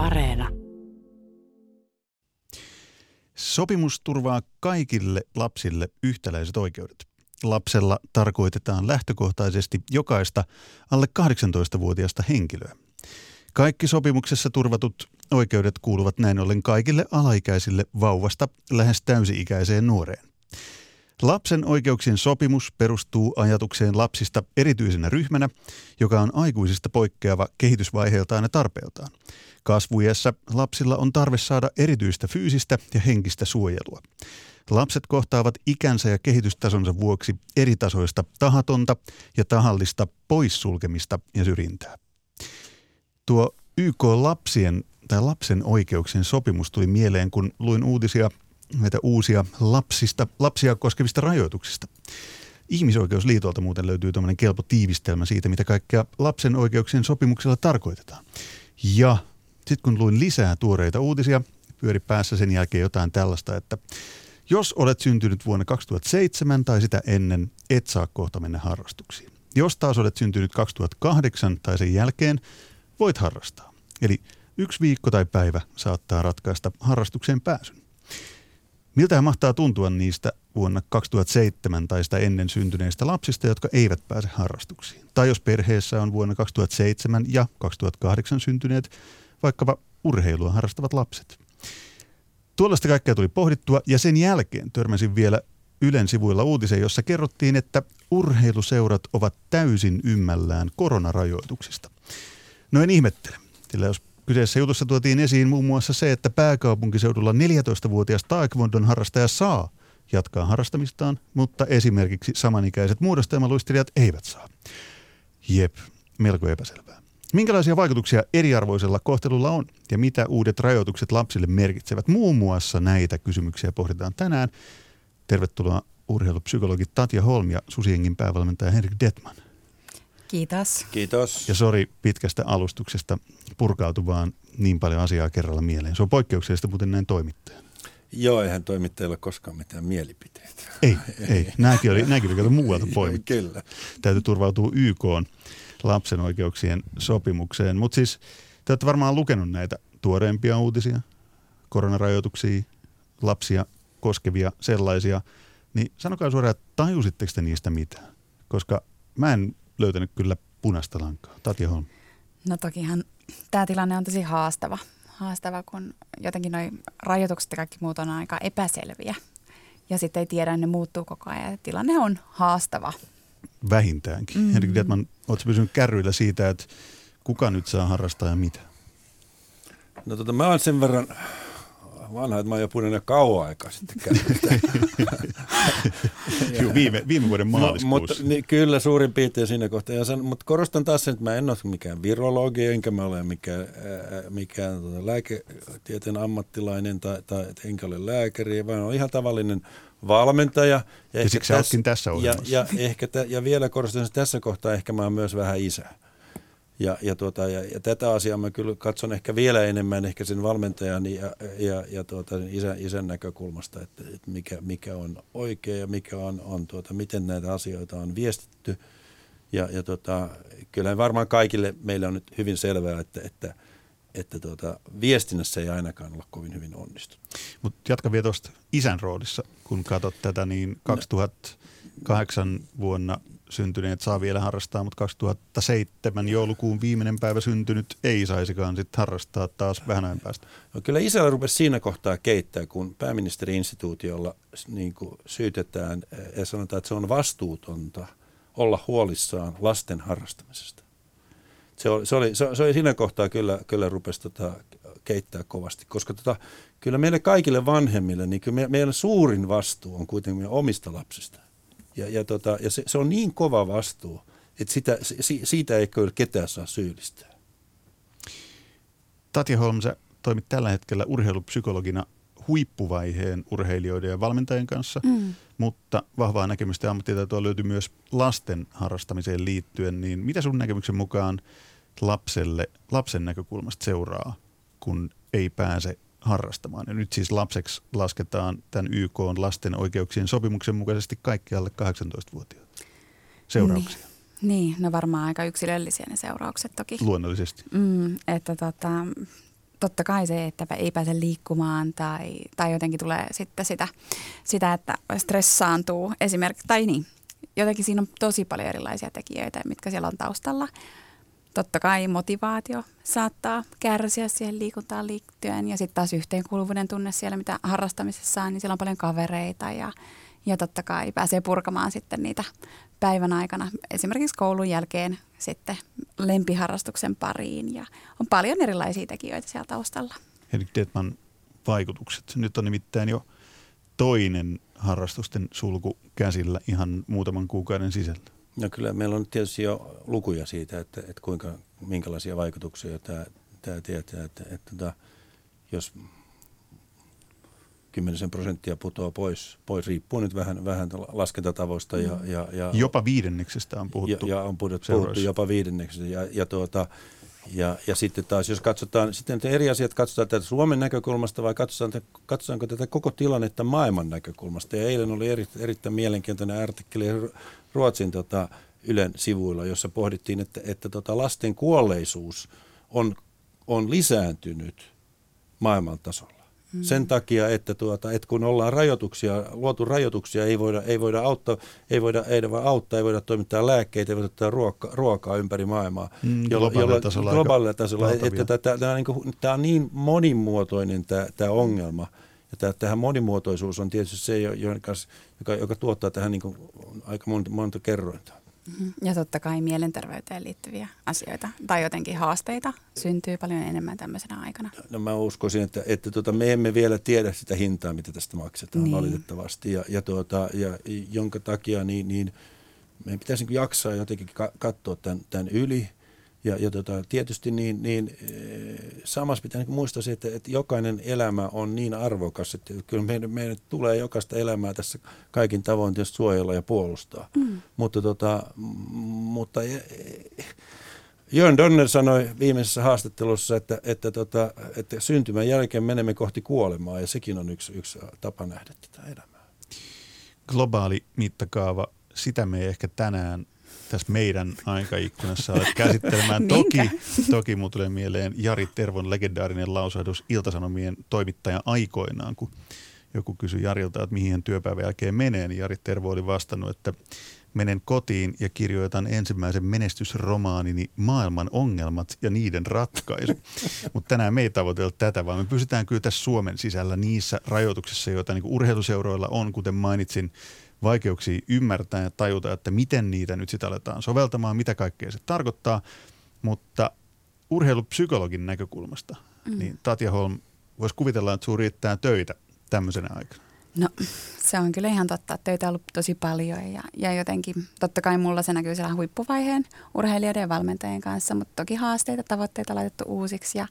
Areena. Sopimus turvaa kaikille lapsille yhtäläiset oikeudet. Lapsella tarkoitetaan lähtökohtaisesti jokaista alle 18-vuotiaasta henkilöä. Kaikki sopimuksessa turvatut oikeudet kuuluvat näin ollen kaikille alaikäisille vauvasta lähes täysi-ikäiseen nuoreen. Lapsen oikeuksien sopimus perustuu ajatukseen lapsista erityisenä ryhmänä, joka on aikuisista poikkeava kehitysvaiheeltaan ja tarpeeltaan. Kasvuiässä lapsilla on tarve saada erityistä fyysistä ja henkistä suojelua. Lapset kohtaavat ikänsä ja kehitystasonsa vuoksi eritasoista tahatonta ja tahallista poissulkemista ja syrjintää. Tuo YK lapsien tai lapsen oikeuksien sopimus tuli mieleen, kun luin uutisia näitä uusia lapsista, lapsia koskevista rajoituksista. Ihmisoikeusliitolta muuten löytyy tämmöinen kelpo tiivistelmä siitä, mitä kaikkea lapsen oikeuksien sopimuksella tarkoitetaan. Ja sitten kun luin lisää tuoreita uutisia, pyöri päässä sen jälkeen jotain tällaista, että jos olet syntynyt vuonna 2007 tai sitä ennen, et saa kohta mennä harrastuksiin. Jos taas olet syntynyt 2008 tai sen jälkeen, voit harrastaa. Eli yksi viikko tai päivä saattaa ratkaista harrastukseen pääsyn. Miltä mahtaa tuntua niistä vuonna 2007 tai sitä ennen syntyneistä lapsista, jotka eivät pääse harrastuksiin? Tai jos perheessä on vuonna 2007 ja 2008 syntyneet vaikkapa urheilua harrastavat lapset. Tuollaista kaikkea tuli pohdittua ja sen jälkeen törmäsin vielä Ylen sivuilla uutisen, jossa kerrottiin, että urheiluseurat ovat täysin ymmällään koronarajoituksista. No en ihmettele, sillä jos kyseessä jutussa tuotiin esiin muun muassa se, että pääkaupunkiseudulla 14-vuotias taekwondon harrastaja saa jatkaa harrastamistaan, mutta esimerkiksi samanikäiset muodostelmaluistelijat eivät saa. Jep, melko epäselvää. Minkälaisia vaikutuksia eriarvoisella kohtelulla on ja mitä uudet rajoitukset lapsille merkitsevät? Muun muassa näitä kysymyksiä pohditaan tänään. Tervetuloa urheilupsykologi Tatja Holm ja Susiengin päävalmentaja Henrik Detman. Kiitos. Kiitos. Ja sori pitkästä alustuksesta purkautu vaan niin paljon asiaa kerralla mieleen. Se on poikkeuksellista muuten näin toimittajan. Joo, eihän toimittajilla koskaan mitään mielipiteitä. Ei, ei. Nämäkin oli, nämäkin oli muualta poimittu. Kyllä. Täytyy turvautua YK lapsen oikeuksien sopimukseen. Mutta siis te olette varmaan lukenut näitä tuoreempia uutisia, koronarajoituksia, lapsia koskevia sellaisia. Niin sanokaa suoraan, että tajusitteko te niistä mitään? Koska mä en löytänyt kyllä punaista lankaa. Tatja Holm. No tokihan tämä tilanne on tosi haastava. Haastava, kun jotenkin nuo rajoitukset ja kaikki muut on aika epäselviä. Ja sitten ei tiedä, ne muuttuu koko ajan. Tilanne on haastava. Vähintäänkin. Mm-hmm. Henrik Detman, oletko pysynyt kärryillä siitä, että kuka nyt saa harrastaa ja mitä? No tota, mä oon sen verran vanha, että mä oon jo puhunut jo kauan aikaa sitten Joo, viime, viime vuoden maaliskuussa. Mutta niin, kyllä suurin piirtein siinä kohtaa. Ja sen, mutta korostan taas sen, että mä en ole mikään virologi, enkä mä ole mikään, ää, mikään tota, lääketieteen ammattilainen tai, tai enkä ole lääkäri, vaan olen ihan tavallinen valmentaja. Ja, ja siksi tässä, tässä ja, ja, ehkä, ja vielä korostan, että tässä kohtaa ehkä mä oon myös vähän isä. Ja, ja, tuota, ja, ja tätä asiaa mä kyllä katson ehkä vielä enemmän ehkä sen valmentajan ja, ja, ja tuota, isän, isän näkökulmasta, että, että mikä, mikä on oikea ja mikä on, on tuota, miten näitä asioita on viestitty. Ja, ja tuota, kyllä varmaan kaikille meillä on nyt hyvin selvää, että, että, että tuota, viestinnässä ei ainakaan olla kovin hyvin onnistunut. Mutta jatka vielä tuosta isän roolissa, kun katsot tätä, niin 2008 vuonna syntyneet saa vielä harrastaa, mutta 2007 joulukuun viimeinen päivä syntynyt ei saisikaan sitten harrastaa taas vähän ajan päästä. No kyllä isällä rupesi siinä kohtaa keittää, kun pääministeri-instituutiolla niin kuin syytetään ja sanotaan, että se on vastuutonta olla huolissaan lasten harrastamisesta. Se oli, se oli, se oli siinä kohtaa kyllä, kyllä rupesi tota keittää kovasti, koska tota, kyllä meille kaikille vanhemmille, niin kyllä me, meidän suurin vastuu on kuitenkin omista lapsista. Ja, ja, tota, ja se, se on niin kova vastuu, että sitä, si, siitä ei kyllä ketään saa syyllistää. Tatja Holm, sä toimit tällä hetkellä urheilupsykologina huippuvaiheen urheilijoiden ja valmentajien kanssa, mm. mutta vahvaa näkemystä ja ammattitaitoa löytyy myös lasten harrastamiseen liittyen. Niin mitä sun näkemyksen mukaan lapselle, lapsen näkökulmasta seuraa, kun ei pääse harrastamaan. Ja nyt siis lapseksi lasketaan tämän YK on lasten oikeuksien sopimuksen mukaisesti kaikki alle 18-vuotiaat. Seurauksia. Niin. niin, no varmaan aika yksilöllisiä ne seuraukset toki. Luonnollisesti. Mm, että tota, totta kai se, että ei pääse liikkumaan tai, tai jotenkin tulee sitten sitä, sitä, että stressaantuu esimerkiksi, tai niin, jotenkin siinä on tosi paljon erilaisia tekijöitä, mitkä siellä on taustalla. Totta kai motivaatio saattaa kärsiä siihen liikuntaan liittyen ja sitten taas yhteenkuuluvuuden tunne siellä, mitä harrastamisessa on, niin siellä on paljon kavereita ja, ja totta kai pääsee purkamaan sitten niitä päivän aikana esimerkiksi koulun jälkeen sitten lempiharrastuksen pariin ja on paljon erilaisia tekijöitä siellä taustalla. Eli Detman vaikutukset. Nyt on nimittäin jo toinen harrastusten sulku käsillä ihan muutaman kuukauden sisällä. No kyllä meillä on tietysti jo lukuja siitä, että, että kuinka, minkälaisia vaikutuksia tämä, tämä tietää. Että, että, että tota, jos kymmenisen prosenttia putoaa pois, pois riippuu nyt vähän, vähän laskentatavoista. Ja, mm. ja, ja, jopa viidenneksestä on puhuttu. Ja, ja on puhuttu, puhuttu jopa viidenneksestä. Ja, ja, tuota, ja, ja sitten taas, jos katsotaan, sitten eri asiat katsotaan tätä Suomen näkökulmasta vai katsotaan, katsotaanko tätä koko tilannetta maailman näkökulmasta. Ja eilen oli eri, erittäin mielenkiintoinen artikkeli Ruotsin tota, Ylen sivuilla, jossa pohdittiin, että, että tota lasten kuolleisuus on, on lisääntynyt maailman tasolla. Mm. Sen takia, että, tuota, että kun ollaan rajoituksia, luotu rajoituksia, ei voida, ei voida auttaa, ei voida, ei voida auttaa, ei voida toimittaa lääkkeitä, ei voida ottaa ruoka, ruokaa ympäri maailmaa. Mm, globaalilla tasolla. Globaalilla tasolla. Että tämä, tämä, on niin tämä on niin monimuotoinen tämä, tämä ongelma. Ja tämä, tähän monimuotoisuus on tietysti se, joka, joka, joka tuottaa tähän niin aika monta, monta kerrointa. Mm-hmm. Ja totta kai mielenterveyteen liittyviä asioita tai jotenkin haasteita syntyy paljon enemmän tämmöisenä aikana. No mä uskoisin, että, että tuota, me emme vielä tiedä sitä hintaa, mitä tästä maksetaan niin. valitettavasti. Ja, ja, tuota, ja jonka takia niin, niin meidän pitäisi niin jaksaa jotenkin katsoa tämän, tämän yli – ja, ja tota, tietysti niin, niin eh, samassa pitää niin muistaa se, että, että jokainen elämä on niin arvokas, että kyllä meidän, meidän tulee jokaista elämää tässä kaikin tavoin tietysti suojella ja puolustaa. Mm. Mutta, tota, mutta eh, Jörn Donner sanoi viimeisessä haastattelussa, että, että, tota, että syntymän jälkeen menemme kohti kuolemaa ja sekin on yksi, yksi tapa nähdä tätä elämää. Globaali mittakaava, sitä me ei ehkä tänään tässä meidän aikaikkunassa olet käsittelemään. toki, toki mulle tulee mieleen Jari Tervon legendaarinen lausahdus Iltasanomien toimittaja aikoinaan, kun joku kysyi Jarilta, että mihin hän työpäivän jälkeen menee, niin Jari Tervo oli vastannut, että menen kotiin ja kirjoitan ensimmäisen menestysromaanini Maailman ongelmat ja niiden ratkaisu. Mutta tänään me ei tavoitella tätä, vaan me pysytään kyllä tässä Suomen sisällä niissä rajoituksissa, joita niin urheiluseuroilla on, kuten mainitsin, vaikeuksia ymmärtää ja tajuta, että miten niitä nyt sitä aletaan soveltamaan, mitä kaikkea se tarkoittaa. Mutta urheilupsykologin näkökulmasta, mm. niin Tatja Holm, voisi kuvitella, että sinulla riittää töitä tämmöisenä aikana. No se on kyllä ihan totta, että töitä on ollut tosi paljon ja, ja jotenkin totta kai mulla se näkyy siellä huippuvaiheen urheilijoiden ja valmentajien kanssa, mutta toki haasteita, tavoitteita laitettu uusiksi ja,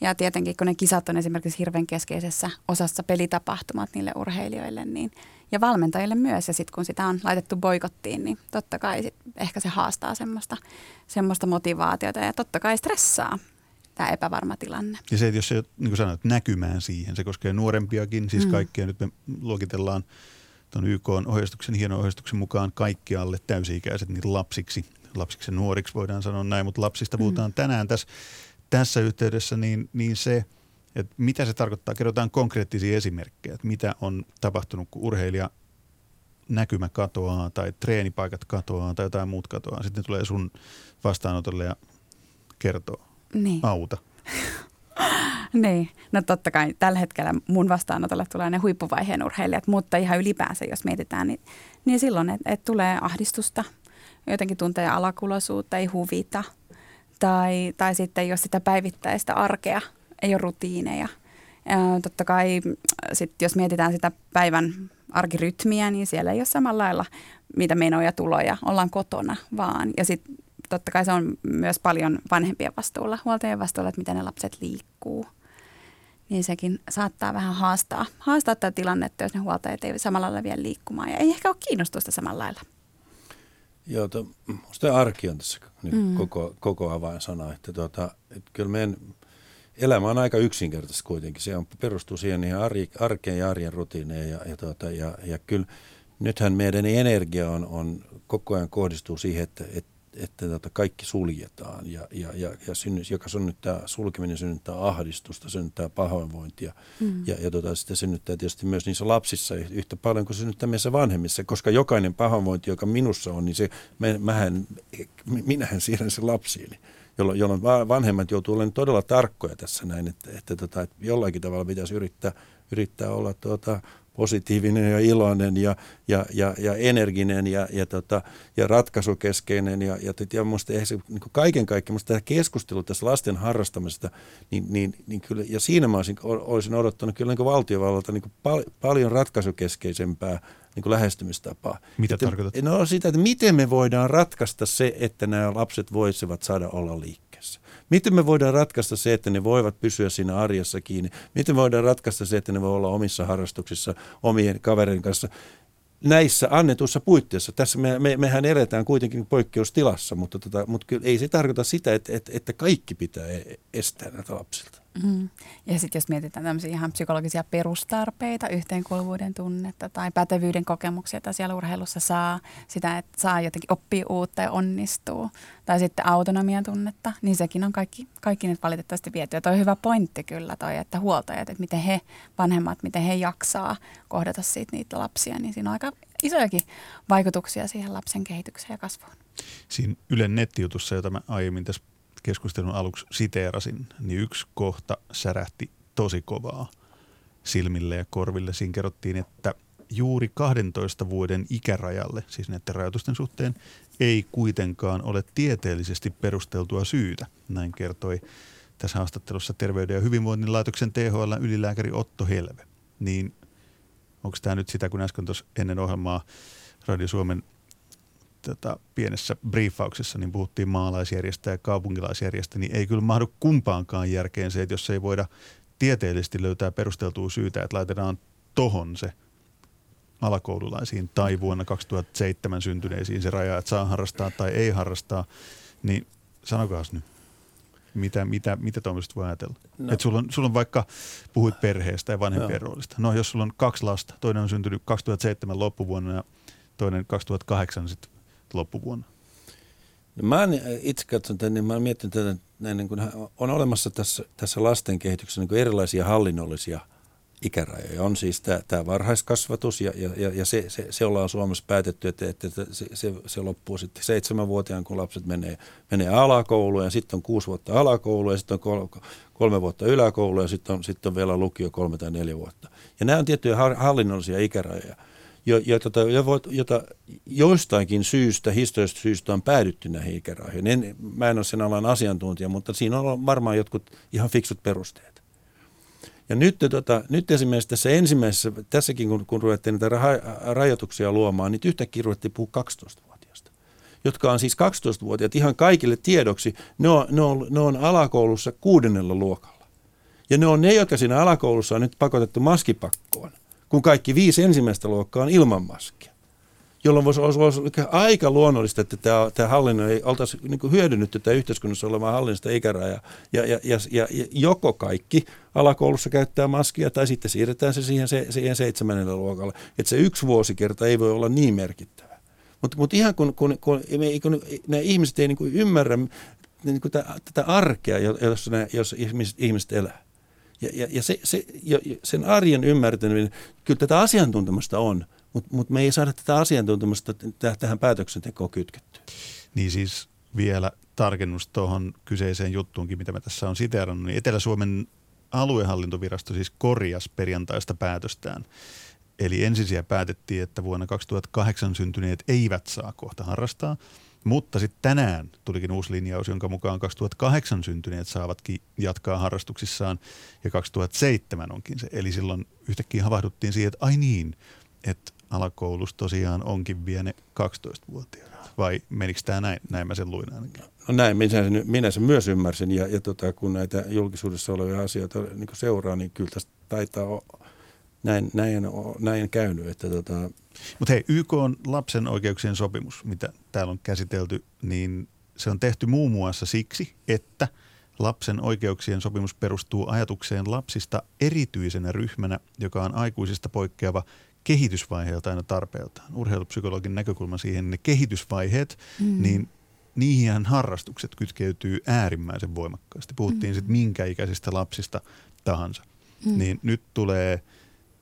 ja tietenkin kun ne kisat on esimerkiksi hirveän keskeisessä osassa pelitapahtumat niille urheilijoille niin, ja valmentajille myös. Ja sitten kun sitä on laitettu boikottiin, niin totta kai sit ehkä se haastaa semmoista, semmoista motivaatiota ja totta kai stressaa tämä epävarma tilanne. Ja se, että jos se, niin kuin sanoit, näkymään siihen, se koskee nuorempiakin, siis mm. kaikkia nyt me luokitellaan tuon YK ohjeistuksen, hienon ohjeistuksen mukaan kaikkialle täysi-ikäiset niin lapsiksi, lapsiksi ja nuoriksi voidaan sanoa näin, mutta lapsista puhutaan mm. tänään tässä tässä yhteydessä, niin, niin se, että mitä se tarkoittaa, kerrotaan konkreettisia esimerkkejä, että mitä on tapahtunut, kun urheilija näkymä katoaa tai treenipaikat katoaa tai jotain muut katoaa. Sitten tulee sun vastaanotolle ja kertoo. Niin. Auta. niin, no totta kai tällä hetkellä mun vastaanotolle tulee ne huippuvaiheen urheilijat, mutta ihan ylipäänsä jos mietitään, niin, niin silloin, että et tulee ahdistusta, jotenkin tuntee alakuloisuutta, ei huvita – tai, tai sitten jos sitä päivittäistä arkea, ei ole rutiineja. Ja totta kai sit jos mietitään sitä päivän arkirytmiä, niin siellä ei ole samalla lailla mitä menoja tuloja, ollaan kotona vaan. Ja sitten totta kai se on myös paljon vanhempien vastuulla, huoltajien vastuulla, että miten ne lapset liikkuu. Niin sekin saattaa vähän haastaa, haastaa tätä tilannetta, jos ne huoltajat ei samalla lailla vielä liikkumaan. Ja ei ehkä ole kiinnostusta samalla lailla. Joo, to, musta arki on tässä nyt mm. koko, koko avainsana, että, tuota, että kyllä meidän elämä on aika yksinkertaista kuitenkin. Se on, perustuu siihen ihan arki, arkeen ja arjen rutiineen ja, ja, tuota, ja, ja kyllä nythän meidän energia on, on koko ajan kohdistuu siihen, että, että että tota kaikki suljetaan ja, ja, ja, ja synny, joka synnyttää, sulkeminen synnyttää ahdistusta, synnyttää pahoinvointia mm. ja, ja tota, sitten synnyttää tietysti myös niissä lapsissa yhtä paljon kuin synnyttää meissä vanhemmissa, koska jokainen pahoinvointi, joka minussa on, niin se, mähän, minähän siirrän sen lapsiini jolloin, vanhemmat joutuu olemaan todella tarkkoja tässä näin, että, että, tota, että jollakin tavalla pitäisi yrittää, yrittää olla tuota, positiivinen ja iloinen ja, ja, ja, ja energinen ja, ja, tota, ja ratkaisukeskeinen. Ja, ja, ja musta se, niin kaiken kaikkiaan musta tämä keskustelu tässä lasten harrastamisesta, niin, niin, niin kyllä, ja siinä mä olisin, olisin odottanut kyllä niin valtiovallalta niin pal, paljon ratkaisukeskeisempää niin kuin lähestymistapaa. Mitä että, tarkoitat? No sitä, että miten me voidaan ratkaista se, että nämä lapset voisivat saada olla liikkeessä. Miten me voidaan ratkaista se, että ne voivat pysyä siinä arjessa kiinni? Miten me voidaan ratkaista se, että ne voi olla omissa harrastuksissa omien kavereiden kanssa? näissä annetuissa puitteissa. Tässä me, me, mehän eletään kuitenkin poikkeustilassa, mutta, tota, mutta kyllä ei se tarkoita sitä, että, että, että kaikki pitää e-, estää näitä lapsilta. Mm. Ja sitten jos mietitään tämmöisiä ihan psykologisia perustarpeita, yhteenkuuluvuuden tunnetta tai pätevyyden kokemuksia, että siellä urheilussa saa sitä, että saa jotenkin oppia uutta ja onnistuu, tai sitten autonomian tunnetta, niin sekin on kaikki, kaikki nyt valitettavasti viety. Ja toi hyvä pointti kyllä toi, että huoltajat, että miten he, vanhemmat, miten he jaksaa kohdata siitä niitä lapsia, niin siinä on aika isojakin vaikutuksia siihen lapsen kehitykseen ja kasvuun. Siinä Ylen nettijutussa, jota mä aiemmin tässä keskustelun aluksi siteerasin, niin yksi kohta särähti tosi kovaa silmille ja korville. Siinä kerrottiin, että juuri 12 vuoden ikärajalle, siis näiden rajoitusten suhteen, ei kuitenkaan ole tieteellisesti perusteltua syytä. Näin kertoi tässä haastattelussa Terveyden ja hyvinvoinnin laitoksen THL ylilääkäri Otto Helve. Niin onko tämä nyt sitä, kun äsken tuossa ennen ohjelmaa Radio Suomen tota, pienessä briefauksessa niin puhuttiin maalaisjärjestä ja kaupunkilaisjärjestä, niin ei kyllä mahdu kumpaankaan järkeen se, että jos ei voida tieteellisesti löytää perusteltua syytä, että laitetaan tohon se alakoululaisiin tai vuonna 2007 syntyneisiin se raja, että saa harrastaa tai ei harrastaa, niin sanokaa nyt. Mitä, mitä, mitä tuommoista voi ajatella? No. Et sulla, on, sulla on vaikka, puhuit perheestä ja vanhempien no. roolista. No jos sulla on kaksi lasta, toinen on syntynyt 2007 loppuvuonna ja toinen 2008 sitten loppuvuonna? No mä itse katson niin mä oon miettinyt tätä, niin kuin on olemassa tässä, tässä lasten kehityksessä niin kuin erilaisia hallinnollisia ikärajoja. On siis tämä, varhaiskasvatus ja, ja, ja se, se, se, ollaan Suomessa päätetty, että, että se, se, se loppuu sitten seitsemänvuotiaan, kun lapset menee, menee alakouluun ja sitten on kuusi vuotta alakoulu ja sitten on kolme, kolme vuotta yläkoulu ja sitten on, sitten on vielä lukio kolme tai neljä vuotta. Ja nämä on tiettyjä hallinnollisia ikärajoja jota, jota joistakin syystä, historiallisesta syystä on päädytty näihin ikärajoihin. En, mä en ole sen alan asiantuntija, mutta siinä on varmaan jotkut ihan fiksut perusteet. Ja nyt, tota, nyt esimerkiksi tässä ensimmäisessä, tässäkin kun, kun ruvettiin näitä rajoituksia luomaan, niin yhtäkkiä ruvettiin puhua 12-vuotiaista, jotka on siis 12-vuotiaat ihan kaikille tiedoksi. Ne on, ne on, ne on alakoulussa kuudennella luokalla. Ja ne on ne, jotka siinä alakoulussa on nyt pakotettu maskipakkoon kun kaikki viisi ensimmäistä luokkaa on ilman maskia. Jolloin voisi olla, aika luonnollista, että tämä, tämä hallinnon ei oltaisi niin hyödynnetty tätä yhteiskunnassa olevaa hallinnosta ikärajaa. Ja, ja, ja, ja, ja joko kaikki alakoulussa käyttää maskia tai sitten siirretään se siihen, se, siihen seitsemännelle luokalle. Että se yksi vuosikerta ei voi olla niin merkittävä. Mutta mut ihan kun, kun, kun, kun nämä ihmiset ei niin ymmärrä niin kuin tätä, tätä arkea, jossa, nämä, jossa ihmiset, ihmiset elää. Ja, ja, ja se, se, sen arjen ymmärtäminen, kyllä tätä asiantuntemusta on, mutta mut me ei saada tätä asiantuntemusta tähän päätöksentekoon kytkettyä. Niin siis vielä tarkennus tuohon kyseiseen juttuunkin, mitä mä tässä on siteerannut, niin Etelä-Suomen aluehallintovirasto siis korjas perjantaista päätöstään. Eli ensisijaisesti päätettiin, että vuonna 2008 syntyneet eivät saa kohta harrastaa – mutta sitten tänään tulikin uusi linjaus, jonka mukaan 2008 syntyneet saavatkin jatkaa harrastuksissaan ja 2007 onkin se. Eli silloin yhtäkkiä havahduttiin siihen, että ai niin, että alakoulussa tosiaan onkin vielä ne 12-vuotiaat. Vai menikö tämä näin? Näin mä sen luin ainakin. No näin, minä sen, minä sen myös ymmärsin ja, ja tota, kun näitä julkisuudessa olevia asioita niin seuraa, niin kyllä tästä taitaa olla näin, näin, näin käynyt. Että tota... Mutta hei, YK on lapsen oikeuksien sopimus, mitä täällä on käsitelty, niin se on tehty muun muassa siksi, että lapsen oikeuksien sopimus perustuu ajatukseen lapsista erityisenä ryhmänä, joka on aikuisista poikkeava kehitysvaiheelta aina tarpeeltaan. Urheilupsykologin näkökulma siihen, ne kehitysvaiheet, mm. niin niihin harrastukset kytkeytyy äärimmäisen voimakkaasti. Puhuttiin mm. sitten minkä ikäisistä lapsista tahansa. Mm. Niin nyt tulee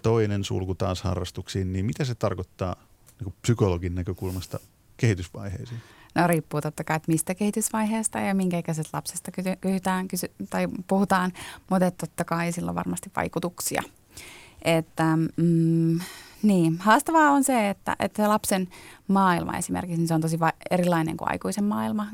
toinen sulku taas harrastuksiin, niin mitä se tarkoittaa niin psykologin näkökulmasta kehitysvaiheisiin? No riippuu totta kai, että mistä kehitysvaiheesta ja minkä ikäisestä lapsesta kysytään, kysy, tai puhutaan, mutta totta kai sillä on varmasti vaikutuksia. Että, mm, niin, haastavaa on se, että, että se lapsen maailma esimerkiksi, niin se on tosi va- erilainen kuin aikuisen maailma.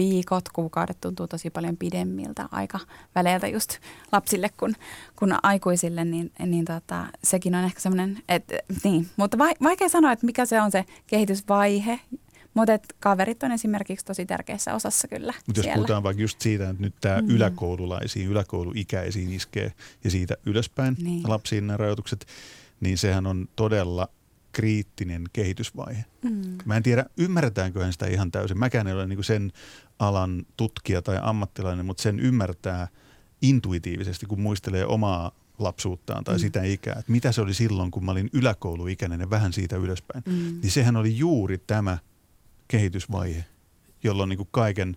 Viikot, kuukaudet tuntuu tosi paljon pidemmiltä aika väleiltä just lapsille kuin, kuin aikuisille, niin, niin tota, sekin on ehkä semmoinen, että niin, mutta vaikea sanoa, että mikä se on se kehitysvaihe, mutta kaverit on esimerkiksi tosi tärkeässä osassa kyllä Mutta jos puhutaan vaikka just siitä, että nyt tämä mm. yläkoululaisiin, yläkouluikäisiin iskee ja siitä ylöspäin niin. lapsiin nämä rajoitukset, niin sehän on todella kriittinen kehitysvaihe. Mm. Mä en tiedä, ymmärretäänköhän sitä ihan täysin. Mäkään en ole niin sen alan tutkija tai ammattilainen, mutta sen ymmärtää intuitiivisesti, kun muistelee omaa lapsuuttaan tai mm. sitä ikää, että mitä se oli silloin, kun mä olin yläkouluikäinen ja vähän siitä ylöspäin. Mm. Niin sehän oli juuri tämä kehitysvaihe, jolloin niin kuin kaiken,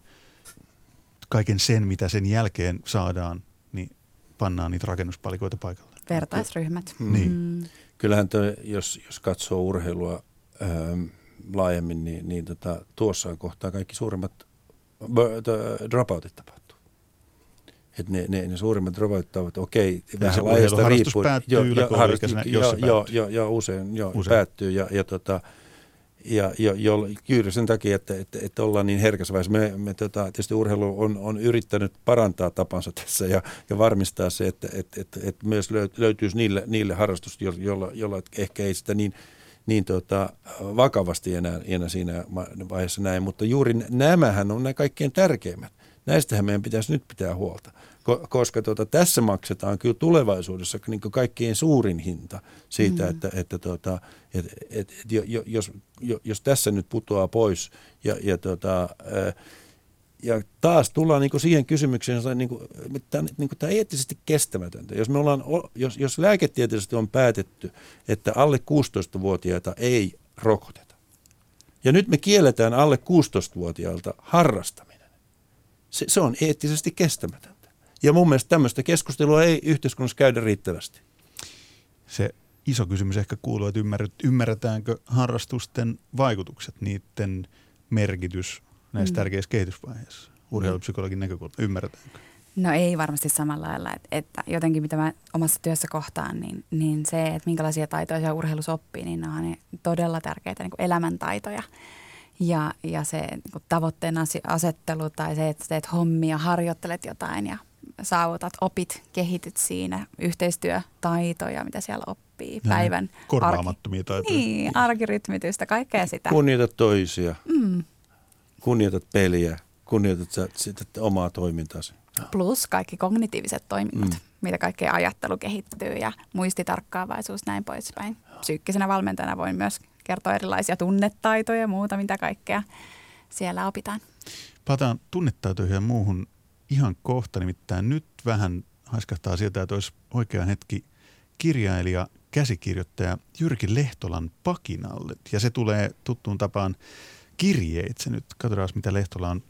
kaiken sen, mitä sen jälkeen saadaan, niin pannaan niitä rakennuspalikoita paikalle. Vertaisryhmät. Niin. Mm. Kyllähän te, jos, jos katsoo urheilua ähm, laajemmin, niin, niin tota, tuossa kohtaa kaikki suurimmat dropoutit tapahtuu. Et ne, ne, ne suurimmat dropoutit ovat, okei, okay, vähän laajasta riippuu. päättyy jo, jo, jo, jo, jo, jo, usein, jo, usein. päättyy ja, ja tota, ja jo, jo, sen takia, että, että, että ollaan niin herkässä vaiheessa. Me, me tota, tietysti urheilu on, on yrittänyt parantaa tapansa tässä ja, ja varmistaa se, että, että, että, että myös löytyisi niille, niille harrastus, jolla, jolla ehkä ei sitä niin, niin tota, vakavasti enää, enää siinä vaiheessa näin. Mutta juuri nämähän on nämä kaikkein tärkeimmät. Näistähän meidän pitäisi nyt pitää huolta koska tuota, tässä maksetaan kyllä tulevaisuudessa niin kaikkein suurin hinta siitä, mm. että, että tuota, et, et, et, jos, jos tässä nyt putoaa pois ja, ja, tuota, ja taas tullaan niin siihen kysymykseen, että niin kuin, tämä, niin kuin, tämä on eettisesti kestämätöntä. Jos, me ollaan, jos, jos lääketieteellisesti on päätetty, että alle 16-vuotiaita ei rokoteta, ja nyt me kielletään alle 16-vuotiailta harrastaminen, se, se on eettisesti kestämätön. Ja mun mielestä tämmöistä keskustelua ei yhteiskunnassa käydä riittävästi. Se iso kysymys ehkä kuuluu, että ymmärretäänkö harrastusten vaikutukset, niiden merkitys näissä mm. tärkeissä kehitysvaiheissa urheilupsykologin näkökulmasta, ymmärretäänkö? No ei varmasti samalla lailla, että, että jotenkin mitä mä omassa työssä kohtaan, niin, niin se, että minkälaisia taitoja se urheilus oppii, niin nämä on ne todella tärkeitä niin elämäntaitoja. Ja, ja se niin tavoitteen asettelu tai se, että teet hommia, harjoittelet jotain ja saavutat, opit, kehityt siinä, yhteistyötaitoja, mitä siellä oppii, Näin, päivän korvaamattomia arki, taitoja. Niin, arkirytmitystä, kaikkea sitä. Kunnioitat toisia, mm. kunnioitat peliä, kunnioitat sitä omaa toimintaasi. Plus kaikki kognitiiviset toiminnot, mm. mitä kaikkea ajattelu kehittyy ja muistitarkkaavaisuus näin poispäin. Psyykkisenä valmentajana voin myös kertoa erilaisia tunnetaitoja ja muuta, mitä kaikkea siellä opitaan. Palataan tunnetaitoihin ja muuhun ihan kohta, nimittäin nyt vähän haiskahtaa sieltä, että olisi oikea hetki kirjailija, käsikirjoittaja Jyrki Lehtolan pakinalle. Ja se tulee tuttuun tapaan kirjeitse nyt. Katsotaan, mitä Lehtola on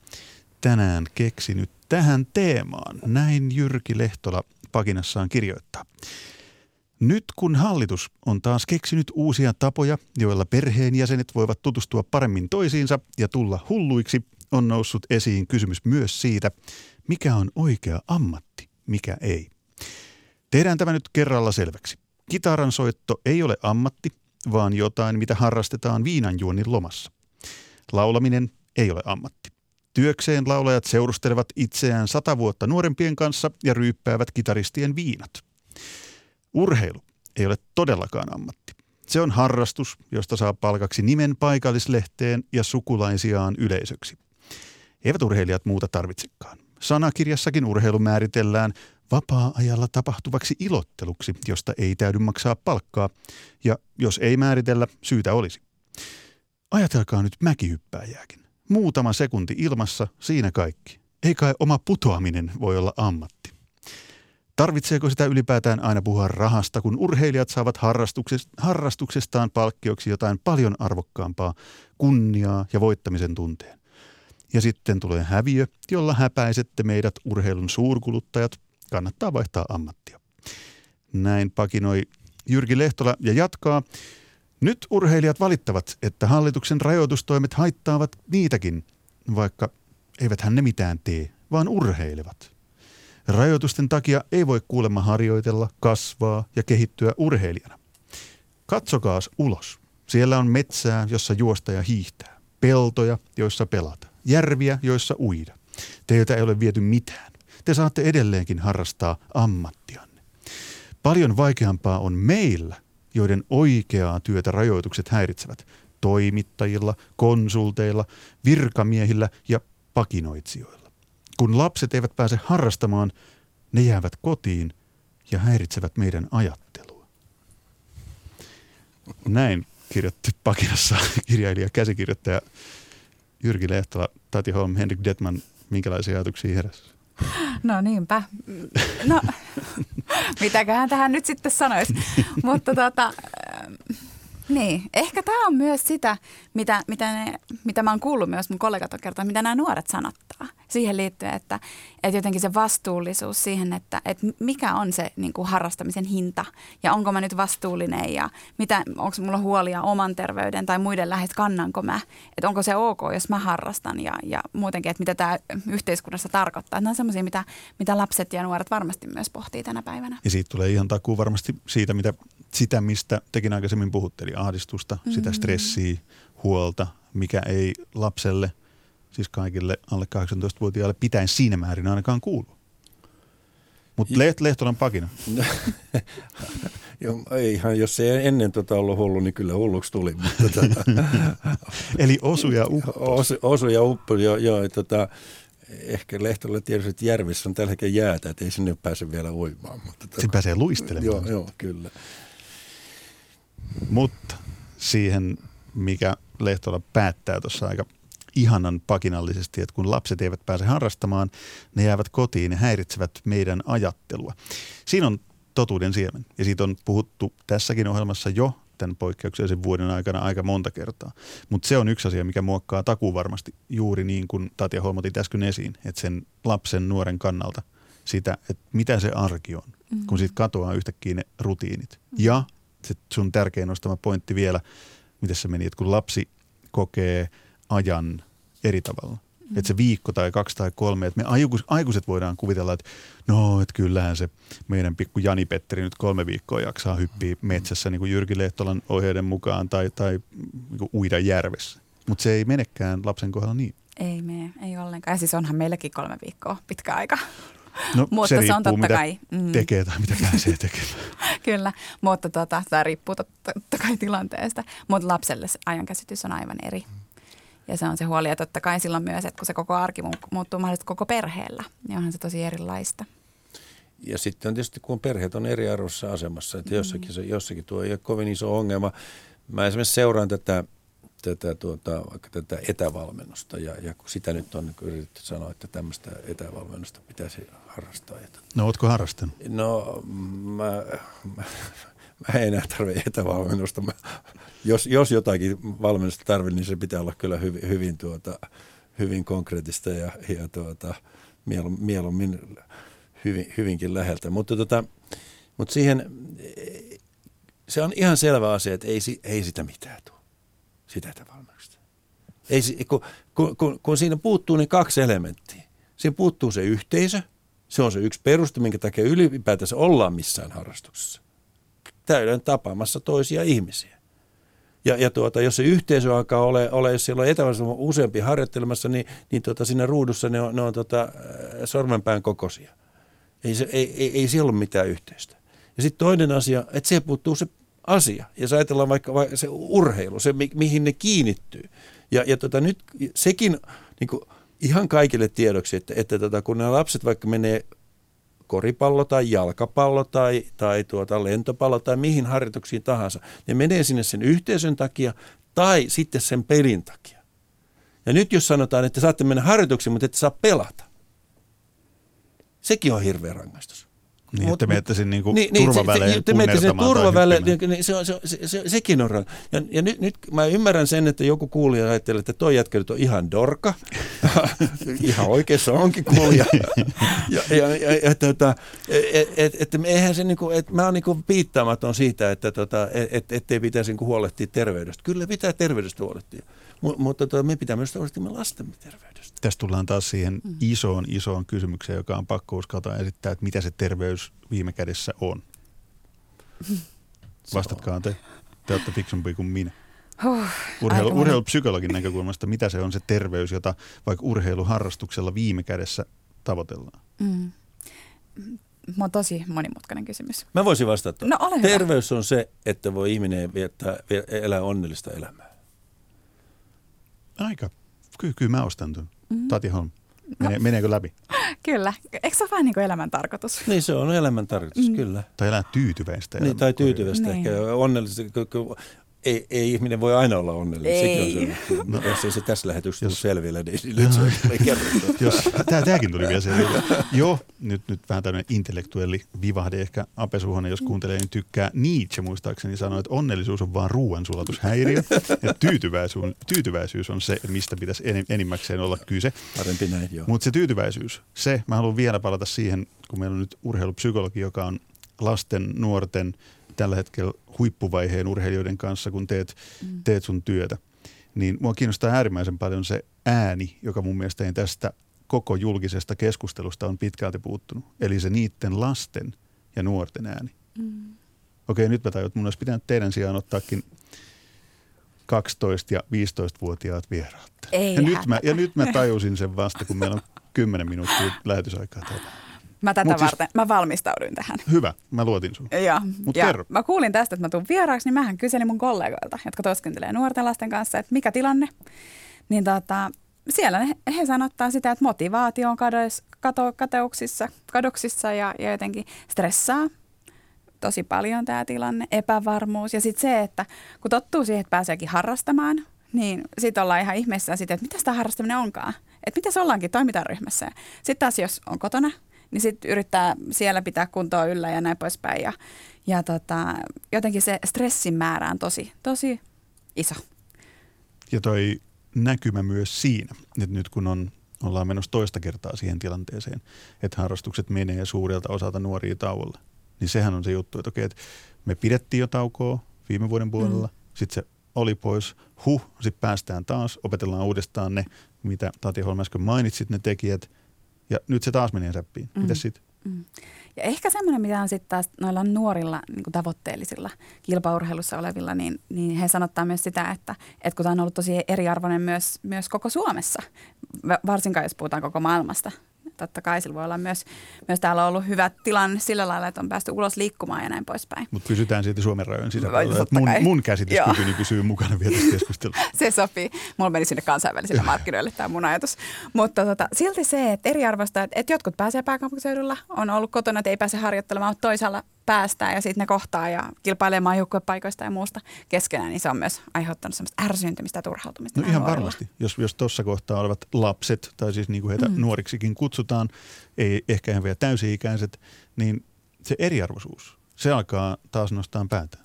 tänään keksinyt tähän teemaan. Näin Jyrki Lehtola pakinassaan kirjoittaa. Nyt kun hallitus on taas keksinyt uusia tapoja, joilla perheenjäsenet voivat tutustua paremmin toisiinsa ja tulla hulluiksi, on noussut esiin kysymys myös siitä, mikä on oikea ammatti, mikä ei. Tehdään tämä nyt kerralla selväksi. Kitaran soitto ei ole ammatti, vaan jotain, mitä harrastetaan viinanjuonnin lomassa. Laulaminen ei ole ammatti. Työkseen laulajat seurustelevat itseään sata vuotta nuorempien kanssa ja ryyppäävät kitaristien viinat. Urheilu ei ole todellakaan ammatti. Se on harrastus, josta saa palkaksi nimen paikallislehteen ja sukulaisiaan yleisöksi. Eivät urheilijat muuta tarvitsekaan. Sanakirjassakin urheilu määritellään vapaa-ajalla tapahtuvaksi ilotteluksi, josta ei täydy maksaa palkkaa, ja jos ei määritellä, syytä olisi. Ajatelkaa nyt mäkihyppääjääkin. Muutama sekunti ilmassa, siinä kaikki. Ei kai oma putoaminen voi olla ammatti. Tarvitseeko sitä ylipäätään aina puhua rahasta, kun urheilijat saavat harrastuksestaan palkkioksi jotain paljon arvokkaampaa, kunniaa ja voittamisen tunteen? Ja sitten tulee häviö, jolla häpäisette meidät urheilun suurkuluttajat. Kannattaa vaihtaa ammattia. Näin pakinoi Jyrki Lehtola ja jatkaa. Nyt urheilijat valittavat, että hallituksen rajoitustoimet haittaavat niitäkin, vaikka eivät hän ne mitään tee, vaan urheilevat. Rajoitusten takia ei voi kuulemma harjoitella, kasvaa ja kehittyä urheilijana. Katsokaas ulos. Siellä on metsää, jossa juosta ja hiihtää. Peltoja, joissa pelata. Järviä, joissa uida. Teiltä ei ole viety mitään. Te saatte edelleenkin harrastaa ammattianne. Paljon vaikeampaa on meillä, joiden oikeaa työtä rajoitukset häiritsevät. Toimittajilla, konsulteilla, virkamiehillä ja pakinoitsijoilla. Kun lapset eivät pääse harrastamaan, ne jäävät kotiin ja häiritsevät meidän ajattelua. Näin kirjoitti pakinassa kirjailija käsikirjoittaja Jyrki Lehtola, Tati Holm, Henrik Detman. Minkälaisia ajatuksia heräsi? No niinpä. No, mitäköhän tähän nyt sitten sanoisi. Mutta tota, niin, ehkä tämä on myös sitä, mitä, mitä, ne, mitä mä oon kuullut myös mun kollegat on kertonut, mitä nämä nuoret sanottaa. Siihen liittyen, että, että jotenkin se vastuullisuus siihen, että, että mikä on se niin kuin harrastamisen hinta ja onko mä nyt vastuullinen ja mitä, onko mulla huolia oman terveyden tai muiden lähes kannanko mä, että onko se ok, jos mä harrastan ja, ja muutenkin, että mitä tämä yhteiskunnassa tarkoittaa. Nämä on semmoisia, mitä, mitä lapset ja nuoret varmasti myös pohtii tänä päivänä. Ja siitä tulee ihan takuu varmasti siitä, mitä, sitä, mistä tekin aikaisemmin puhutte, eli ahdistusta, mm-hmm. sitä stressiä, huolta, mikä ei lapselle, siis kaikille alle 18-vuotiaille pitäisi siinä määrin ainakaan kuulu. Mutta Leht, Lehtolan pakina. Joo, eihän, jos ei ennen tota ollut hullu, niin kyllä hulluksi tuli. Mutta tota, Eli osu ja uppo. Osu, osu ja uppo, joo. joo tota, ehkä Lehtola tietysti, että järvissä on tällä hetkellä jäätä, että ei sinne pääse vielä uimaan. Mutta tota, pääsee luistelemaan. Joo, joo, kyllä. Mutta siihen, mikä Lehtola päättää tuossa aika ihanan pakinallisesti, että kun lapset eivät pääse harrastamaan, ne jäävät kotiin ja häiritsevät meidän ajattelua. Siinä on totuuden siemen ja siitä on puhuttu tässäkin ohjelmassa jo tämän poikkeuksellisen vuoden aikana aika monta kertaa. Mutta se on yksi asia, mikä muokkaa takuu varmasti juuri niin kuin Tatja Holmotti äsken esiin, että sen lapsen nuoren kannalta sitä, että mitä se arki on, mm-hmm. kun siitä katoaa yhtäkkiä ne rutiinit. Mm-hmm. Ja se sun tärkein nostama pointti vielä, miten se meni, että kun lapsi kokee ajan eri tavalla. Mm. Että se viikko tai kaksi tai kolme, että me aikuiset voidaan kuvitella, että no, että kyllähän se meidän pikku Jani Petteri nyt kolme viikkoa jaksaa hyppiä metsässä niin kuin Jyrki Lehtolan ohjeiden mukaan tai, tai niin kuin uida järvessä. Mutta se ei menekään lapsen kohdalla niin. Ei mene, ei ollenkaan. Ja siis onhan meilläkin kolme viikkoa pitkä aika. No, mutta se, riippuu, se on totta mitä kai. Mm. tekee tai mitä pääsee tekemään. Kyllä, mutta tota, tämä riippuu totta, totta kai tilanteesta. Mutta lapselle se ajankäsitys on aivan eri. Ja se on se huoli, ja totta kai silloin myös, että kun se koko arki muuttuu mahdollisesti koko perheellä, niin onhan se tosi erilaista. Ja sitten on tietysti, kun perheet on eriarvoisessa asemassa, että jossakin, se, jossakin tuo ei ole kovin iso ongelma. Mä esimerkiksi seuraan tätä tätä, tuota, vaikka tätä etävalmennusta ja, ja kun sitä nyt on yritetty sanoa, että tämmöistä etävalmennusta pitäisi harrastaa. No ootko harrastanut? No mä, mä, mä en enää tarvitse etävalmennusta. Mä, jos, jos jotakin valmennusta tarvitsen, niin se pitää olla kyllä hyvin, hyvin, tuota, hyvin konkreettista ja, ja tuota, mieluummin hyvin, hyvinkin läheltä. Mutta, tota, mutta siihen se on ihan selvä asia, että ei, ei sitä mitään tule sitä etävalmennusta. Ei, kun, kun, kun, siinä puuttuu niin kaksi elementtiä. Siinä puuttuu se yhteisö, se on se yksi peruste, minkä takia ylipäätänsä ollaan missään harrastuksessa. Täyden tapaamassa toisia ihmisiä. Ja, ja tuota, jos se yhteisö alkaa ole, ole jos siellä on etävalmennus useampi harjoittelemassa, niin, niin tuota, siinä ruudussa ne on, ne on tuota, sormenpään kokoisia. Ei, se, ei, ei, ei siellä ole mitään yhteistä. Ja sitten toinen asia, että se puuttuu se asia. Ja jos ajatellaan vaikka, vaikka se urheilu, se mi, mihin ne kiinnittyy. Ja, ja tota, nyt sekin niin kuin, ihan kaikille tiedoksi, että, että tota, kun nämä lapset vaikka menee koripallo tai jalkapallo tai, tai tuota, lentopallo tai mihin harjoituksiin tahansa, ne menee sinne sen yhteisön takia tai sitten sen pelin takia. Ja nyt jos sanotaan, että saatte mennä harjoituksiin, mutta ette saa pelata, sekin on hirveä rangaistus. Niin, Mut- että menette sinne niinku niin, niin, turvaväleen se, punnertamaan tai turvaväleen, hyppimään. niin, niin se, on- se, se, se, sekin on ra- Ja, ja nyt, nyt mä ymmärrän sen, että joku kuulija ajattelee, että toi jätkä nyt on ihan dorka. ihan oikeassa onkin kuulija. ja, ja, ja, ja tota, et, et, et, eihän se niinku, et mä oon niinku piittaamaton siitä, että tota, et, ettei pitäisi niinku huolehtia terveydestä. Kyllä pitää terveydestä huolehtia. M- mutta tota, me pitää myös huolehtia lastemme terveydestä. Tästä tullaan taas siihen isoon, isoon kysymykseen, joka on pakko uskaltaa esittää, että mitä se terveys viime kädessä on. Vastatkaa te. Te olette fiksumpi kuin minä. Huh, Urheilu, urheilupsykologin näkökulmasta, mitä se on se terveys, jota vaikka urheiluharrastuksella viime kädessä tavoitellaan? Mm. Mä on tosi monimutkainen kysymys. Mä voisin vastata. No ole hyvä. Terveys on se, että voi ihminen viettää, vie- elää onnellista elämää. Aika. Kyllä, kyllä mä ostan tuon. Mhm. Mm-hmm. Tati Holm. Mene, meneekö läpi? Kyllä. Eikö se ole vähän niin kuin elämän tarkoitus? Niin se on elämän tarkoitus, Mm. kyllä. Tai elää tyytyväistä Niin, tai tyytyväistä Niin. ehkä. Onnellista. Ei, ei ihminen voi aina olla onnellinen. Ei. Sekin on se, no, jos ei se tässä lähetyksessä Jos- selville, niin nyt se. Jos, tää, tääkin tuli vielä selville. Joo, nyt, nyt vähän tämmöinen intellektuelli vivahde ehkä Ape Suhonen, jos kuuntelee, niin tykkää Nietzsche muistaakseni sanoi, että onnellisuus on vaan ruoansulatushäiriö. Ja tyytyväisyys, tyytyväisyys on se, mistä pitäisi en, enimmäkseen olla kyse. Parempi näin, joo. Mutta se tyytyväisyys, se, mä haluan vielä palata siihen, kun meillä on nyt urheilupsykologi, joka on lasten, nuorten, tällä hetkellä huippuvaiheen urheilijoiden kanssa, kun teet, teet sun työtä. Niin mua kiinnostaa äärimmäisen paljon se ääni, joka mun mielestä ei tästä koko julkisesta keskustelusta on pitkälti puuttunut. Eli se niiden lasten ja nuorten ääni. Mm. Okei, nyt mä tajun, että mun olisi pitänyt teidän sijaan ottaakin 12- ja 15-vuotiaat vieraat. Ei ja, nyt mä, ja nyt mä tajusin sen vasta, kun meillä on 10 minuuttia lähetysaikaa täällä. Mä tätä Mut siis- varten, mä valmistauduin tähän. Hyvä, mä luotin sun. Joo. Mut ja kerro. mä kuulin tästä, että mä tuun vieraaksi, niin mähän kyselin mun kollegoilta, jotka työskentelee nuorten lasten kanssa, että mikä tilanne. Niin tota, siellä he, he sanottaa sitä, että motivaatio on kadois, kato, kateuksissa, kadoksissa ja, ja jotenkin stressaa tosi paljon tämä tilanne, epävarmuus. Ja sitten se, että kun tottuu siihen, että pääseekin harrastamaan, niin sitten ollaan ihan ihmeessä siitä, että mitä sitä harrastaminen onkaan. Että miten se ollaankin toimintaryhmässä. Sitten taas jos on kotona, niin sitten yrittää siellä pitää kuntoa yllä ja näin poispäin. Ja, ja tota, jotenkin se stressin määrä on tosi, tosi iso. Ja toi näkymä myös siinä, että nyt kun on, ollaan menossa toista kertaa siihen tilanteeseen, että harrastukset menee suurelta osalta nuoria tauolla, niin sehän on se juttu, että okei, että me pidettiin jo taukoa viime vuoden puolella, mm. sitten se oli pois, huh, sitten päästään taas, opetellaan uudestaan ne, mitä Tati Holm äsken mainitsit, ne tekijät, ja nyt se taas menee säppiin. Mm. Mitäs sitten? Mm. Ja ehkä semmoinen, mitä on sitten taas noilla nuorilla niin tavoitteellisilla kilpaurheilussa olevilla, niin, niin he sanottaa myös sitä, että, että kun tämä on ollut tosi eriarvoinen myös, myös koko Suomessa, va- varsinkaan jos puhutaan koko maailmasta. Totta kai sillä voi olla myös, myös täällä on ollut hyvä tilanne sillä lailla, että on päästy ulos liikkumaan ja näin poispäin. Mutta pysytään silti Suomen rajojen sisäpuolella. että Mun, mun käsityskykyni pysyy mukana vielä tässä keskustelussa. Se sopii. Mulla meni sinne kansainvälisille markkinoille tämä mun ajatus. Mutta tota, silti se, että eriarvoista, että jotkut pääsee pääkaupunkiseudulla, on ollut kotona, että ei pääse harjoittelemaan, mutta toisaalla päästään ja sitten ne kohtaa ja kilpailemaan joukkuepaikoista ja muusta keskenään, niin se on myös aiheuttanut semmoista ärsyyntymistä ja turhautumista. No ihan nuorilla. varmasti. Jos, jos tuossa kohtaa olevat lapset, tai siis niin kuin heitä mm. nuoriksikin kutsutaan, ei ehkä ihan vielä täysi-ikäiset, niin se eriarvoisuus, se alkaa taas nostaa päätä.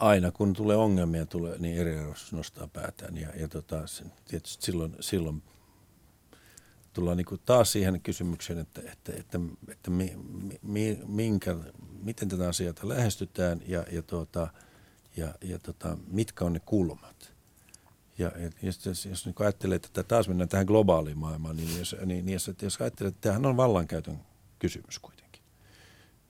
Aina kun tulee ongelmia, tulee, niin eriarvoisuus nostaa päätään. Ja, ja tota, se, tietysti silloin, silloin tullaan niin kuin taas siihen kysymykseen, että, että, että, että mi, mi, minkä, miten tätä asiaa lähestytään ja, ja, tuota, ja, ja tota, mitkä on ne kulmat. Ja, ja jos, jos, niin ajattelee, että taas mennään tähän globaaliin maailmaan, niin jos, niin, niin jos, jos ajattelee, että tämähän on vallankäytön kysymys kuitenkin.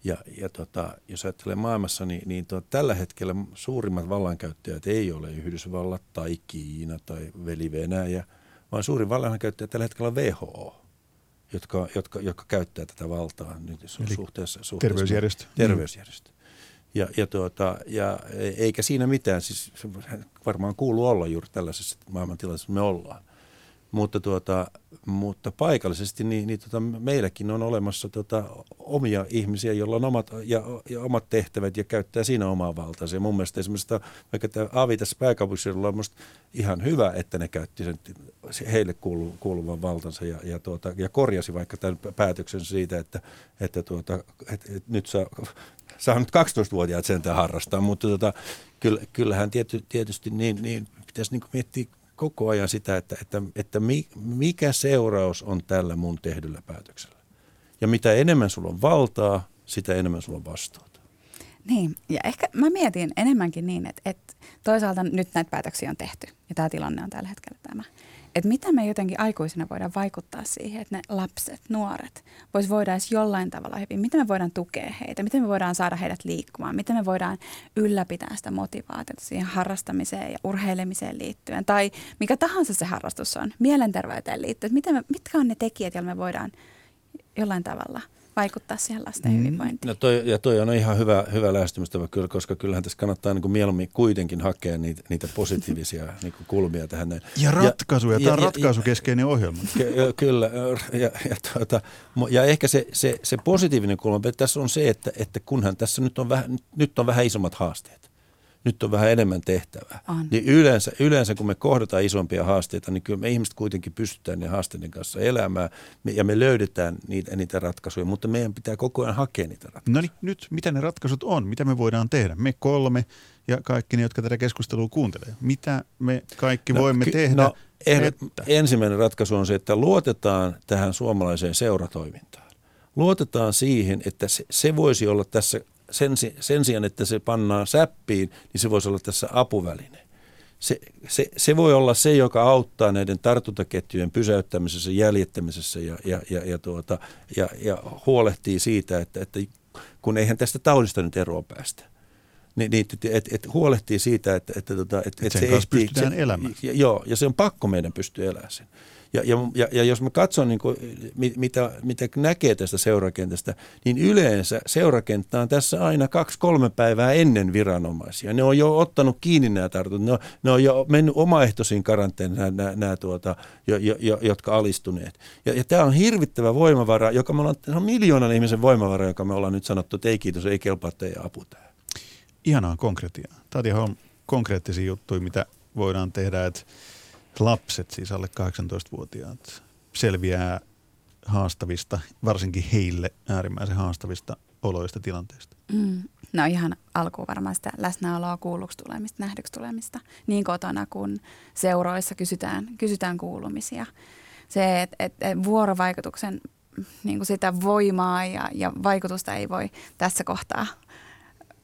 Ja, ja tota, jos ajattelee maailmassa, niin, niin to, tällä hetkellä suurimmat vallankäyttäjät ei ole Yhdysvallat tai Kiina tai veli Venäjä, vaan suurin vallankäyttäjä tällä hetkellä on WHO, jotka, jotka, jotka käyttää tätä valtaa nyt Eli suhteessa, suhteessa. terveysjärjestö. Terveysjärjestö. Ja, ja, tuota, ja eikä siinä mitään, siis varmaan kuuluu olla juuri tällaisessa maailmantilanteessa, me ollaan. Mutta, tuota, mutta paikallisesti niin, niin tota, meilläkin on olemassa tota, omia ihmisiä, joilla on omat, ja, ja omat tehtävät ja käyttää siinä omaa valtaansa. Ja mun mielestä esimerkiksi tämä, vaikka tämä Avi tässä pääkaupunkiseudulla on ihan hyvä, että ne käytti sen heille kuulu, kuuluvan valtansa ja, ja, tuota, ja korjasi vaikka tämän päätöksen siitä, että, että, tuota, että, että nyt saa, saa nyt 12-vuotiaat sentään harrastaa, mutta tota, kyllähän tiety, tietysti niin, niin pitäisi niin miettiä koko ajan sitä, että, että, että mikä seuraus on tällä mun tehdyllä päätöksellä. Ja mitä enemmän sulla on valtaa, sitä enemmän sulla on vastuuta. Niin, ja ehkä mä mietin enemmänkin niin, että, että toisaalta nyt näitä päätöksiä on tehty ja tämä tilanne on tällä hetkellä tämä että mitä me jotenkin aikuisina voidaan vaikuttaa siihen, että ne lapset, nuoret vois voida edes jollain tavalla hyvin. Miten me voidaan tukea heitä, miten me voidaan saada heidät liikkumaan, miten me voidaan ylläpitää sitä motivaatiota siihen harrastamiseen ja urheilemiseen liittyen. Tai mikä tahansa se harrastus on, mielenterveyteen liittyen. Miten me, mitkä on ne tekijät, joilla me voidaan jollain tavalla – vaikuttaa siihen lasten mm. hyvinvointiin. No toi, ja toi on ihan hyvä, hyvä lähestymistapa kyllä, koska kyllähän tässä kannattaa niin kuin mieluummin kuitenkin hakea niitä, niitä positiivisia niin kuin kulmia tähän. Ja ratkaisuja, ja, tämä on ratkaisukeskeinen ohjelma. Ky- kyllä, ja, ja, tuota, ja ehkä se, se, se positiivinen kulma tässä on se, että, että kunhan tässä nyt on, vähän, nyt on vähän isommat haasteet nyt on vähän enemmän tehtävää. On. Niin yleensä, yleensä kun me kohdataan isompia haasteita, niin kyllä me ihmiset kuitenkin pystytään ne haasteiden kanssa elämään ja me löydetään niitä, niitä ratkaisuja, mutta meidän pitää koko ajan hakea niitä ratkaisuja. No niin, nyt mitä ne ratkaisut on? Mitä me voidaan tehdä? Me kolme ja kaikki ne, jotka tätä keskustelua kuuntelee. Mitä me kaikki no, voimme ky- tehdä? No, että... Ensimmäinen ratkaisu on se, että luotetaan tähän suomalaiseen seuratoimintaan. Luotetaan siihen, että se, se voisi olla tässä sen, sen sijaan, että se pannaan säppiin, niin se voisi olla tässä apuväline. Se, se, se voi olla se, joka auttaa näiden tartuntaketjujen pysäyttämisessä, jäljittämisessä ja, ja, ja, ja, tuota, ja, ja huolehtii siitä, että, että kun eihän tästä taudista nyt eroa päästä. Niin, niin että et, et huolehtii siitä, että, että, että, että, että sen se ehtii, pystytään se, elämään. Joo, ja se on pakko meidän pystyä elämään sen. Ja, ja, ja, ja jos mä katson, niin kuin, mitä, mitä näkee tästä seurakentästä, niin yleensä seurakenttä on tässä aina kaksi-kolme päivää ennen viranomaisia. Ne on jo ottanut kiinni nämä tartut. Ne on, ne on jo mennyt omaehtoisiin karanteen nämä, nämä, nämä tuota, jo, jo, jo, jotka alistuneet. Ja, ja tämä on hirvittävä voimavara, joka me ollaan, on miljoonan ihmisen voimavara, joka me ollaan nyt sanottu, että ei kiitos, ei kelpaa teidän apu tähän. Ihanaa konkretiaa. Tämä on konkreettisia juttuja, mitä voidaan tehdä, että lapset, siis alle 18-vuotiaat, selviää haastavista, varsinkin heille äärimmäisen haastavista oloista tilanteista? Mm. No ihan alkuun varmaan sitä läsnäoloa kuulluksi tulemista, nähdyksi tulemista. Niin kotona kuin seuroissa kysytään, kysytään kuulumisia. Se, että et, et vuorovaikutuksen niin kuin sitä voimaa ja, ja vaikutusta ei voi tässä kohtaa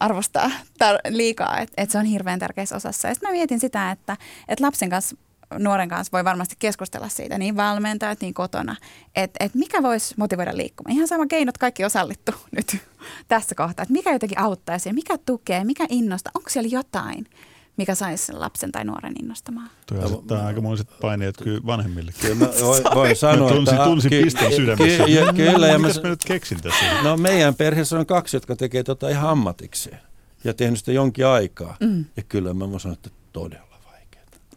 arvostaa tar- liikaa, että et se on hirveän tärkeässä osassa. Ja sitten mä mietin sitä, että et lapsen kanssa nuoren kanssa voi varmasti keskustella siitä, niin valmentajat, niin kotona, että et mikä voisi motivoida liikkumaan. Ihan sama keinot kaikki osallittu nyt tässä kohtaa, että mikä jotenkin auttaisi, mikä tukee, mikä innostaa, onko siellä jotain, mikä saisi lapsen tai nuoren innostamaan. Tuo asettaa no, aikamoiset paineet kyllä vanhemmille. Kyllä mä voin, sanoa, mä tunsin, että... Tunsin ky- piston sydämessä. Ky- ky- kyllä. Ja mä, mä nyt keksin tässä? No meidän perheessä on kaksi, jotka tekee tota ihan ammatikseen ja tehnyt sitä jonkin aikaa. Mm. Ja kyllä mä voin sanoa, että todella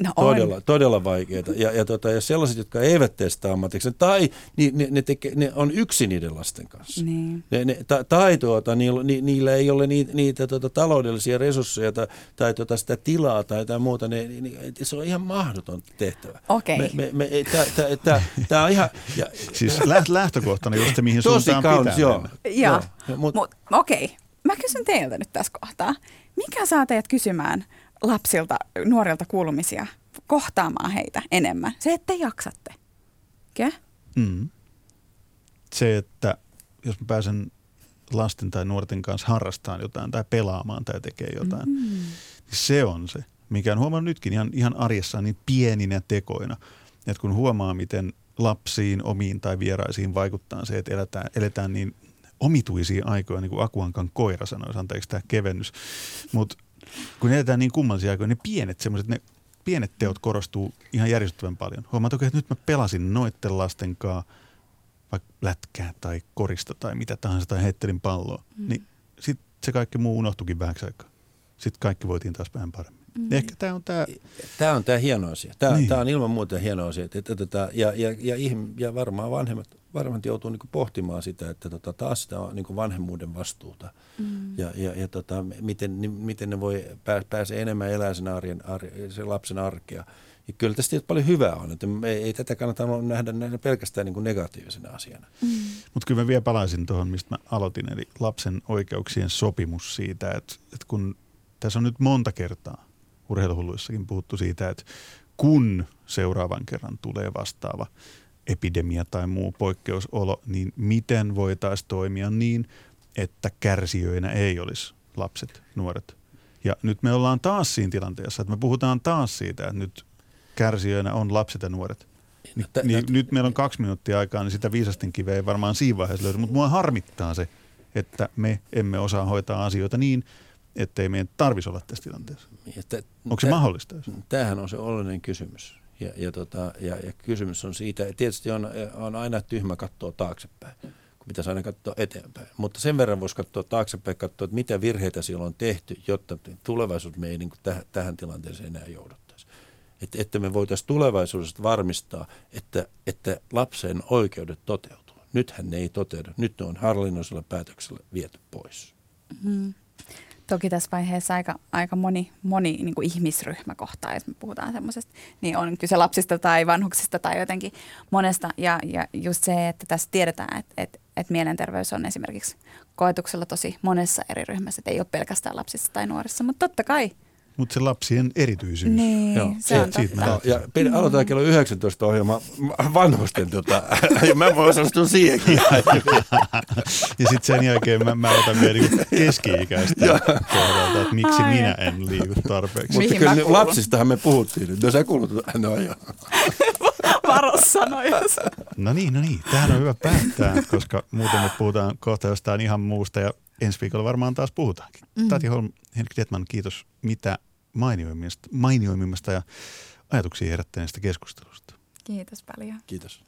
No todella, on. todella vaikeita. Ja, ja, tota, ja sellaiset, jotka eivät tee sitä ammatiksi, tai niin, ne, ne, teke, ne on yksi niiden lasten kanssa. Niin. Ne, ne, ta, tai tuota, niillä, ni, niillä ei ole niitä, niitä tuota, taloudellisia resursseja tai, tai tuota, sitä tilaa tai jotain muuta. Ne, ne, se on ihan mahdoton tehtävä. Okei. Okay. Tämä on ihan... Ja, siis lähtökohtana just se, mihin Tosi suuntaan kaunis, pitää joo. joo. joo. Mut, Mut, Okei. Okay. Mä kysyn teiltä nyt tässä kohtaa. Mikä saa teidät kysymään – lapsilta, nuorilta kuulumisia, kohtaamaan heitä enemmän. Se, että te jaksatte. Okay? Mm. Se, että jos mä pääsen lasten tai nuorten kanssa harrastamaan jotain tai pelaamaan tai tekee jotain, mm. niin se on se, mikä on huomannut nytkin ihan, ihan arjessaan niin pieninä tekoina. Että kun huomaa, miten lapsiin, omiin tai vieraisiin vaikuttaa se, että eletään, eletään niin omituisia aikoja, niin kuin Akuankan koira sanoisi, anteeksi tämä kevennys. Mutta kun eletään niin kummallisia aikoja, ne pienet semmoiset, ne pienet teot korostuu ihan järjestettävän paljon. Huomaat, että nyt mä pelasin noitten lasten kanssa vaikka lätkää tai korista tai mitä tahansa tai heittelin palloa, mm. niin sitten se kaikki muu unohtukin vähäksi aikaa. Sitten kaikki voitiin taas vähän paremmin. Mm. Ehkä tämä on tämä... Tämä on tämä hieno asia. Tämä, niin. tämä on ilman muuta hieno asia. Että, että, että, ja, ja, ja, ja varmaan vanhemmat varmasti joutuu niin pohtimaan sitä, että tota, taas sitä on niin vanhemmuuden vastuuta. Mm. Ja, ja, ja tota, miten, niin, miten ne voi pää, pääse enemmän elämään sen, arjen, arjen, sen lapsen arkea. Ja kyllä tästä paljon hyvää on, että ei, ei tätä kannata nähdä, nähdä pelkästään niin kuin negatiivisena asiana. Mm. Mutta kyllä mä vielä palaisin tuohon, mistä mä aloitin, eli lapsen oikeuksien sopimus siitä, että, että kun tässä on nyt monta kertaa urheiluhulluissakin puhuttu siitä, että kun seuraavan kerran tulee vastaava epidemia tai muu poikkeusolo, niin miten voitaisiin toimia niin, että kärsijöinä ei olisi lapset, nuoret. Ja nyt me ollaan taas siinä tilanteessa, että me puhutaan taas siitä, että nyt kärsijöinä on lapset ja nuoret. Ni, niin, niin nyt meillä on kaksi minuuttia aikaa, niin sitä viisasten kiveä ei varmaan siinä vaiheessa löydy. Mutta mua harmittaa se, että me emme osaa hoitaa asioita niin, ettei meidän tarvitsisi olla tässä tilanteessa. Että, Onko se mahdollista? Tämähän on se oleellinen kysymys. Ja, ja, tota, ja, ja kysymys on siitä, tietysti on, on aina tyhmä katsoa taaksepäin, kun pitäisi aina katsoa eteenpäin. Mutta sen verran voisi katsoa taaksepäin, katsoa, että mitä virheitä siellä on tehty, jotta tulevaisuus me ei niin kuin täh, tähän tilanteeseen enää jouduttaisi. Että, että me voitaisiin tulevaisuudessa varmistaa, että, että lapsen oikeudet toteutuu. Nythän ne ei toteudu. Nyt ne on hallinnollisella päätöksellä viety pois. Mm. Toki tässä vaiheessa aika, aika moni, moni niin kuin ihmisryhmä kohtaa, jos me puhutaan semmoisesta, niin on kyse lapsista tai vanhuksista tai jotenkin monesta. Ja, ja just se, että tässä tiedetään, että, että, että mielenterveys on esimerkiksi koetuksella tosi monessa eri ryhmässä, että ei ole pelkästään lapsissa tai nuorissa, mutta totta kai – mutta se lapsien erityisyys. Niin, Joo, se on siitä totta. Ja pidä, aloitetaan kello 19 ohjelma vanhusten, tota, ja mä voin osastua siihenkin. ja sitten sen jälkeen mä, mä otan vielä niinku keski-ikäistä kohdalta, että miksi Ai. minä en liiku tarpeeksi. Mutta kyllä lapsistahan me puhuttiin nyt. No sä kuulut, no joo. Varo sanoja. No niin, no niin. Tähän on hyvä päättää, koska muuten me puhutaan kohta jostain ihan muusta ja ensi viikolla varmaan taas puhutaankin. Mm. Tati Holm, Henrik Detman, kiitos mitä mainioimmista, mainioimmista ja ajatuksia herättäneestä keskustelusta. Kiitos paljon. Kiitos.